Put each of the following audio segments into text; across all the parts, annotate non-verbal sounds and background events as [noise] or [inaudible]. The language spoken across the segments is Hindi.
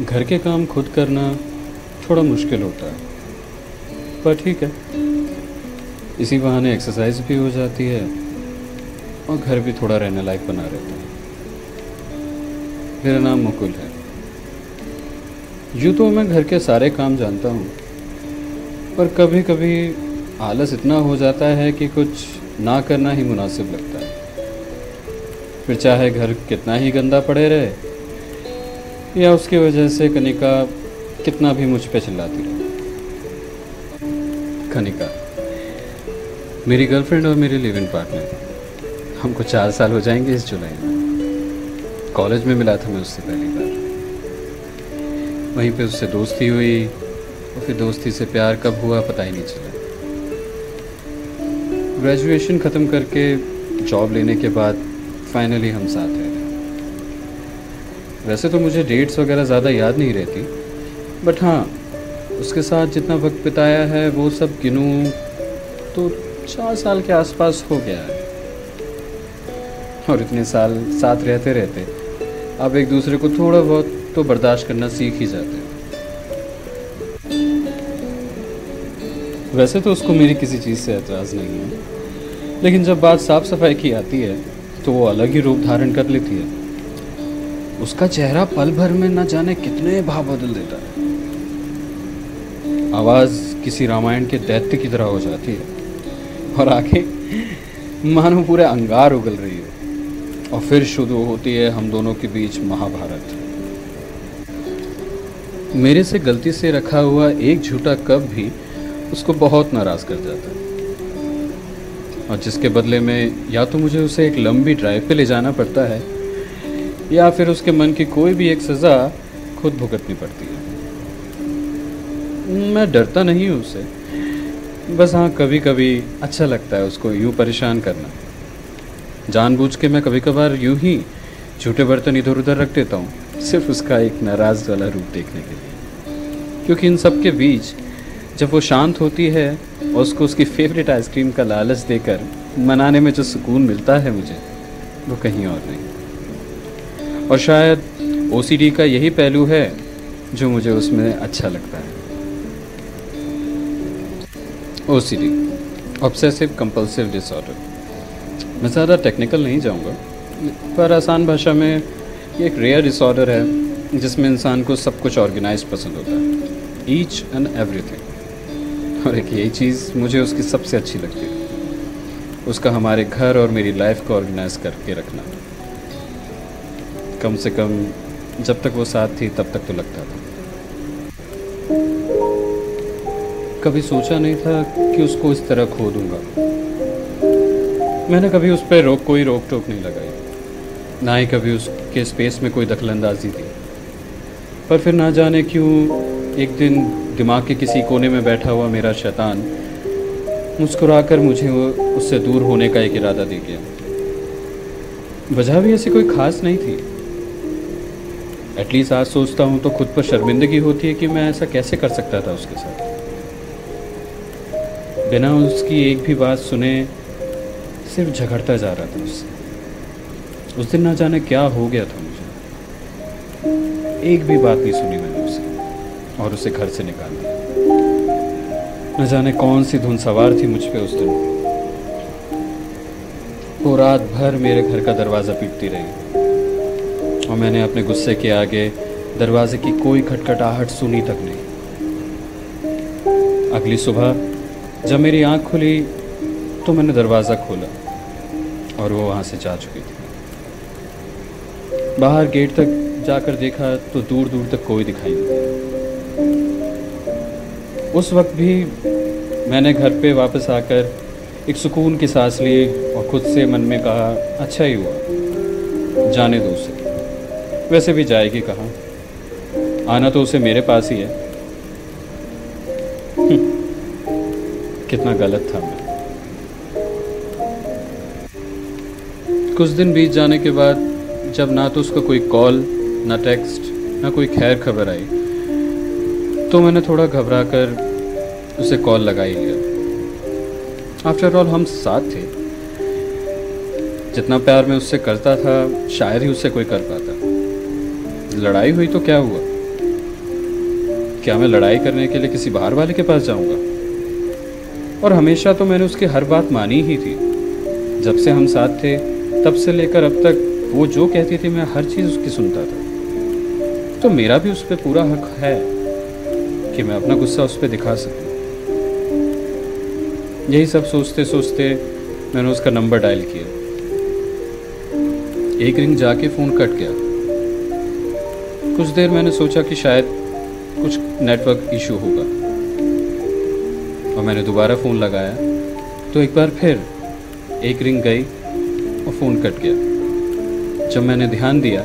घर के काम खुद करना थोड़ा मुश्किल होता है। पर ठीक है। इसी बहाने एक्सरसाइज भी हो जाती है और घर भी थोड़ा रहने लायक बना रहता है। मेरा नाम मुकुल है। यूँ तो मैं घर के सारे काम जानता हूँ, पर कभी कभी आलस इतना हो जाता है कि कुछ ना करना ही मुनासिब लगता है। फिर चाहे घर कितना ही गंदा पड़े रहे या उसकी वजह से कनिका कितना भी मुझ पे चिल्लाती रहे? कनिका, मेरी गर्लफ्रेंड और मेरी लिव इन पार्टनर हमको चार साल हो जाएँगे इस जुलाई में। कॉलेज में मिला था मैं उससे पहली बार। वहीं पे उससे दोस्ती हुई, और फिर दोस्ती से प्यार कब हुआ पता ही नहीं चला। ग्रेजुएशन ख़त्म करके जॉब लेने के बाद फाइनली हम साथ रहे वैसे तो मुझे डेट्स वगैरह ज़्यादा याद नहीं रहती बट हाँ उसके साथ जितना वक्त बिताया है, वो सब गिनूँ तो चार साल के आसपास हो गया है। और इतने साल साथ रहते रहते, अब एक दूसरे को थोड़ा बहुत तो बर्दाश्त करना सीख ही जाते हैं। वैसे तो उसको मेरी किसी चीज़ से एतराज़ नहीं है, लेकिन जब बात साफ़ सफ़ाई की आती है तो वो अलग ही रूप धारण कर लेती है। उसका चेहरा पल भर में न जाने कितने भाव बदल देता है। आवाज़ किसी रामायण के दैत्य की तरह हो जाती है। और आगे, मानो पूरे अंगार उगल रही है। और फिर शुरू होती है, हम दोनों के बीच महाभारत। मेरे से गलती से रखा हुआ एक झूठा कप भी उसको बहुत नाराज़ कर जाता है। और जिसके बदले में या तो मुझे उसे एक लंबी ड्राइव पे ले जाना पड़ता है या फिर उसके मन की कोई भी एक सज़ा खुद भुगतनी पड़ती है। मैं डरता नहीं हूँ उससे बस हाँ कभी कभी अच्छा लगता है उसको यूँ परेशान करना। जानबूझ के मैं कभी कभार यूँ ही झूठे बर्तन इधर उधर रख देता हूँ, सिर्फ़ उसका एक नाराज़ वाला रूप देखने के लिए। क्योंकि इन सब के बीच जब वो शांत होती है और उसको उसकी फेवरेट आइसक्रीम का लालच देकर मनाने में जो सुकून मिलता है मुझे, वो कहीं और नहीं। और शायद ओसीडी का यही पहलू है जो मुझे उसमें अच्छा लगता है। O C D obsessive compulsive disorder मैं ज़्यादा टेक्निकल नहीं जाऊँगा, पर आसान भाषा में ये एक रेयर डिसऑर्डर है, जिसमें इंसान को सब कुछ ऑर्गेनाइज पसंद होता है। ईच एंड एवरीथिंग और एक यही चीज़ मुझे उसकी सबसे अच्छी लगती है। उसका हमारे घर और मेरी लाइफ को ऑर्गेनाइज करके रखना। कम से कम जब तक वो साथ थी, तब तक तो लगता था। कभी सोचा नहीं था कि उसको इस तरह खो दूँगा। मैंने कभी उस पर रोक, कोई रोक टोक नहीं लगाई। ना ही कभी उसके स्पेस में कोई दखलंदाजी थी पर फिर ना जाने क्यों, एक दिन दिमाग के किसी कोने में बैठा हुआ मेरा शैतान मुस्कुराकर मुझे उससे दूर होने का एक इरादा दे गया। वजह भी ऐसी कोई ख़ास नहीं थी। एटलीस्ट आज सोचता हूँ तो खुद पर शर्मिंदगी होती है कि मैं ऐसा कैसे कर सकता था उसके साथ। बिना उसकी एक भी बात सुने, सिर्फ़ झगड़ता जा रहा था उससे। उस दिन ना जाने क्या हो गया था मुझे। एक भी बात नहीं सुनी मैंने उसे, और उसे घर से निकाल दिया। न जाने कौन सी धुन सवार थी मुझ पे उस दिन। वो रात भर मेरे घर का दरवाज़ा पीटती रही। और मैंने अपने गुस्से के आगे दरवाजे की कोई खटखटाहट सुनी तक नहीं। अगली सुबह, जब मेरी आँख खुली तो मैंने दरवाज़ा खोला और वो वहाँ से जा चुकी थी। बाहर गेट तक जाकर देखा तो दूर दूर तक कोई दिखाई नहीं उस वक्त भी मैंने घर पे वापस आकर एक सुकून की सांस ली और खुद से मन में कहा अच्छा ही हुआ। जाने दो उसे। वैसे भी जाएगी कहाँ? आना तो उसे मेरे पास ही है। कितना गलत था मैं। कुछ दिन बीत जाने के बाद जब ना तो उसका कोई कॉल, ना टेक्स्ट, ना कोई खैर खबर आई तो मैंने थोड़ा घबरा कर उसे कॉल लगा ही लिया। आफ्टर ऑल हम साथ थे। जितना प्यार मैं उससे करता था, शायद ही उससे कोई कर पाता। लड़ाई हुई तो क्या हुआ? क्या मैं लड़ाई करने के लिए किसी बाहर वाले के पास जाऊँगा? और हमेशा तो मैंने उसकी हर बात मानी ही थी। जब से हम साथ थे, तब से लेकर अब तक वो जो कहती थी, मैं हर चीज़ उसकी सुनता था। तो मेरा भी उस पर पूरा हक है कि मैं अपना गुस्सा उस पर दिखा सकूँ। यही सब सोचते सोचते मैंने उसका नंबर डायल किया। एक रिंग जाके फ़ोन कट गया। कुछ देर मैंने सोचा कि शायद कुछ नेटवर्क इशू होगा। और मैंने दोबारा फ़ोन लगाया तो एक बार फिर एक रिंग गई और फ़ोन कट गया। जब मैंने ध्यान दिया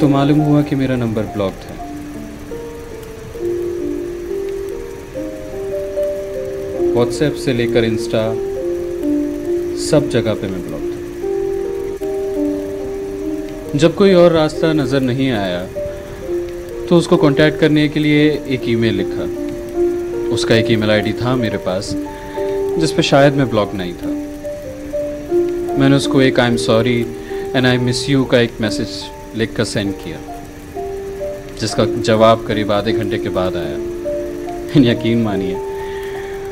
तो मालूम हुआ कि मेरा नंबर ब्लॉक था व्हाट्सएप से लेकर इंस्टा सब जगह पे मैं ब्लॉक जब कोई और रास्ता नज़र नहीं आया तो उसको कांटेक्ट करने के लिए एक ईमेल लिखा। उसका एक ईमेल आईडी था मेरे पास, जिस पे शायद मैं ब्लॉक नहीं था। मैंने उसको एक I am sorry and I miss you का एक मैसेज लिख कर सेंड किया, जिसका जवाब करीब आधे घंटे के बाद आया। [laughs] यकीन मानिए,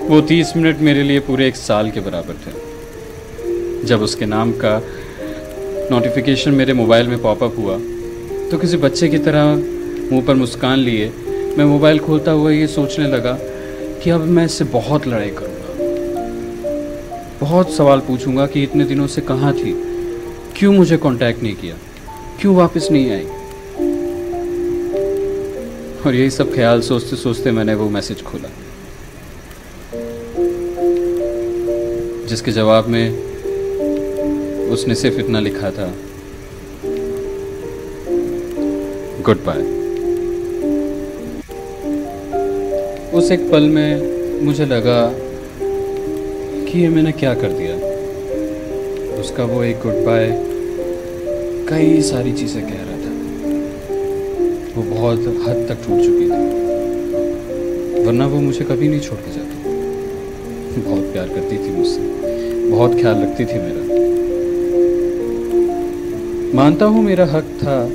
वो तीस मिनट मेरे लिए पूरे एक साल के बराबर थे, जब उसके नाम का नोटिफिकेशन मेरे मोबाइल में पॉपअप हुआ। तो किसी बच्चे की तरह मुँह पर मुस्कान लिए। मैं मोबाइल खोलता हुआ ये सोचने लगा कि अब मैं इससे बहुत लड़ाई करूँगा। बहुत सवाल पूछूँगा कि इतने दिनों से कहाँ थी? क्यों मुझे कांटेक्ट नहीं किया? क्यों वापस नहीं आई? और यही सब ख्याल सोचते सोचते मैंने वो मैसेज खोला। जिसके जवाब में उसने सिर्फ़ इतना लिखा था। गुड बाय उस एक पल में मुझे लगा कि ये मैंने क्या कर दिया। उसका वो एक गुड बाय कई सारी चीज़ें कह रहा था। वो बहुत हद तक टूट चुकी थी। वरना वो मुझे कभी नहीं छोड़ के जाती। बहुत प्यार करती थी मुझसे। बहुत ख्याल रखती थी मेरा। मानता हूँ मेरा हक था,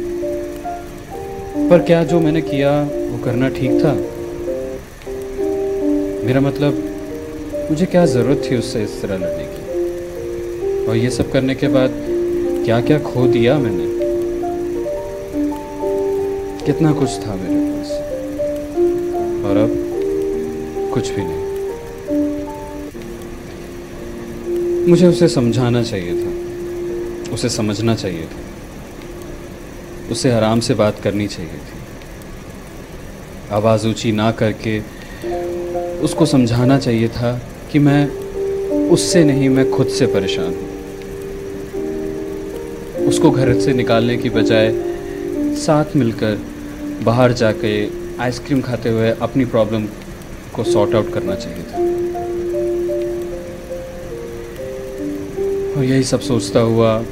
पर क्या जो मैंने किया, वो करना ठीक था? मेरा मतलब मुझे क्या ज़रूरत थी उससे इस तरह लड़ने की? और ये सब करने के बाद क्या क्या खो दिया मैंने? कितना कुछ था मेरे पास। और अब, कुछ भी नहीं। मुझे उसे समझाना चाहिए था। उसे समझना चाहिए था। उसे आराम से बात करनी चाहिए थी। आवाज़ ऊँची ना करके उसको समझाना चाहिए था कि मैं उससे नहीं, मैं खुद से परेशान हूँ। उसको घर से निकालने की बजाय साथ मिलकर बाहर जाके आइसक्रीम खाते हुए अपनी प्रॉब्लम को सॉर्ट आउट करना चाहिए था। और यही सब सोचता हुआ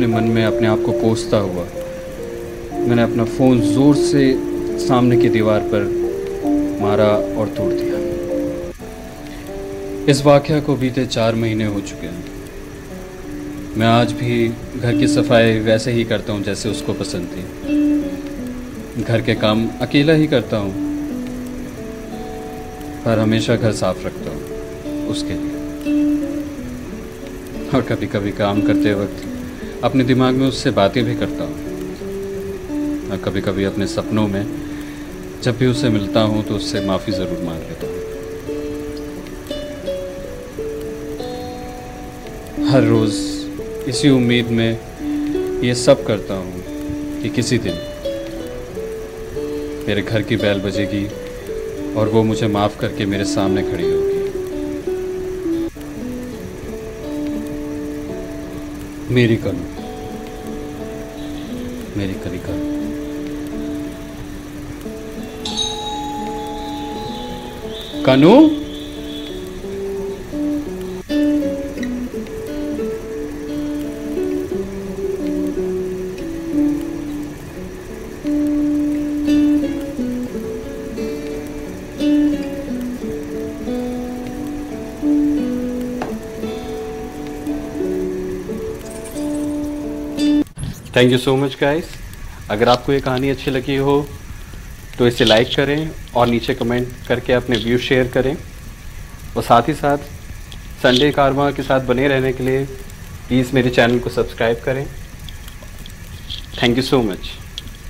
अपने मन में अपने आप को कोसता हुआ। मैंने अपना फ़ोन ज़ोर से सामने की दीवार पर मारा और तोड़ दिया। इस वाक़ को बीते चार महीने हो चुके हैं। मैं आज भी घर की सफ़ाई वैसे ही करता हूँ जैसे उसको पसंद थी। घर के काम अकेला ही करता हूँ, पर हमेशा घर साफ़ रखता हूँ, उसके लिए। और कभी कभी काम करते वक्त अपने दिमाग में उससे बातें भी करता हूँ। और कभी कभी अपने सपनों में जब भी उससे मिलता हूँ तो उससे माफ़ी ज़रूर मांग लेता हूँ। हर रोज़ इसी उम्मीद में ये सब करता हूँ कि किसी दिन मेरे घर की बैल बजेगी और वो मुझे माफ़ करके मेरे सामने खड़ी होगी। मेरी कर मेरी कली। Kanu? Thank you so much guys अगर आपको ये कहानी अच्छी लगी हो तो इसे लाइक करें और नीचे कमेंट करके अपने व्यू शेयर करें। और साथ ही साथ संडे कारवा के साथ बने रहने के लिए प्लीज़ मेरे चैनल को सब्सक्राइब करें। Thank you so much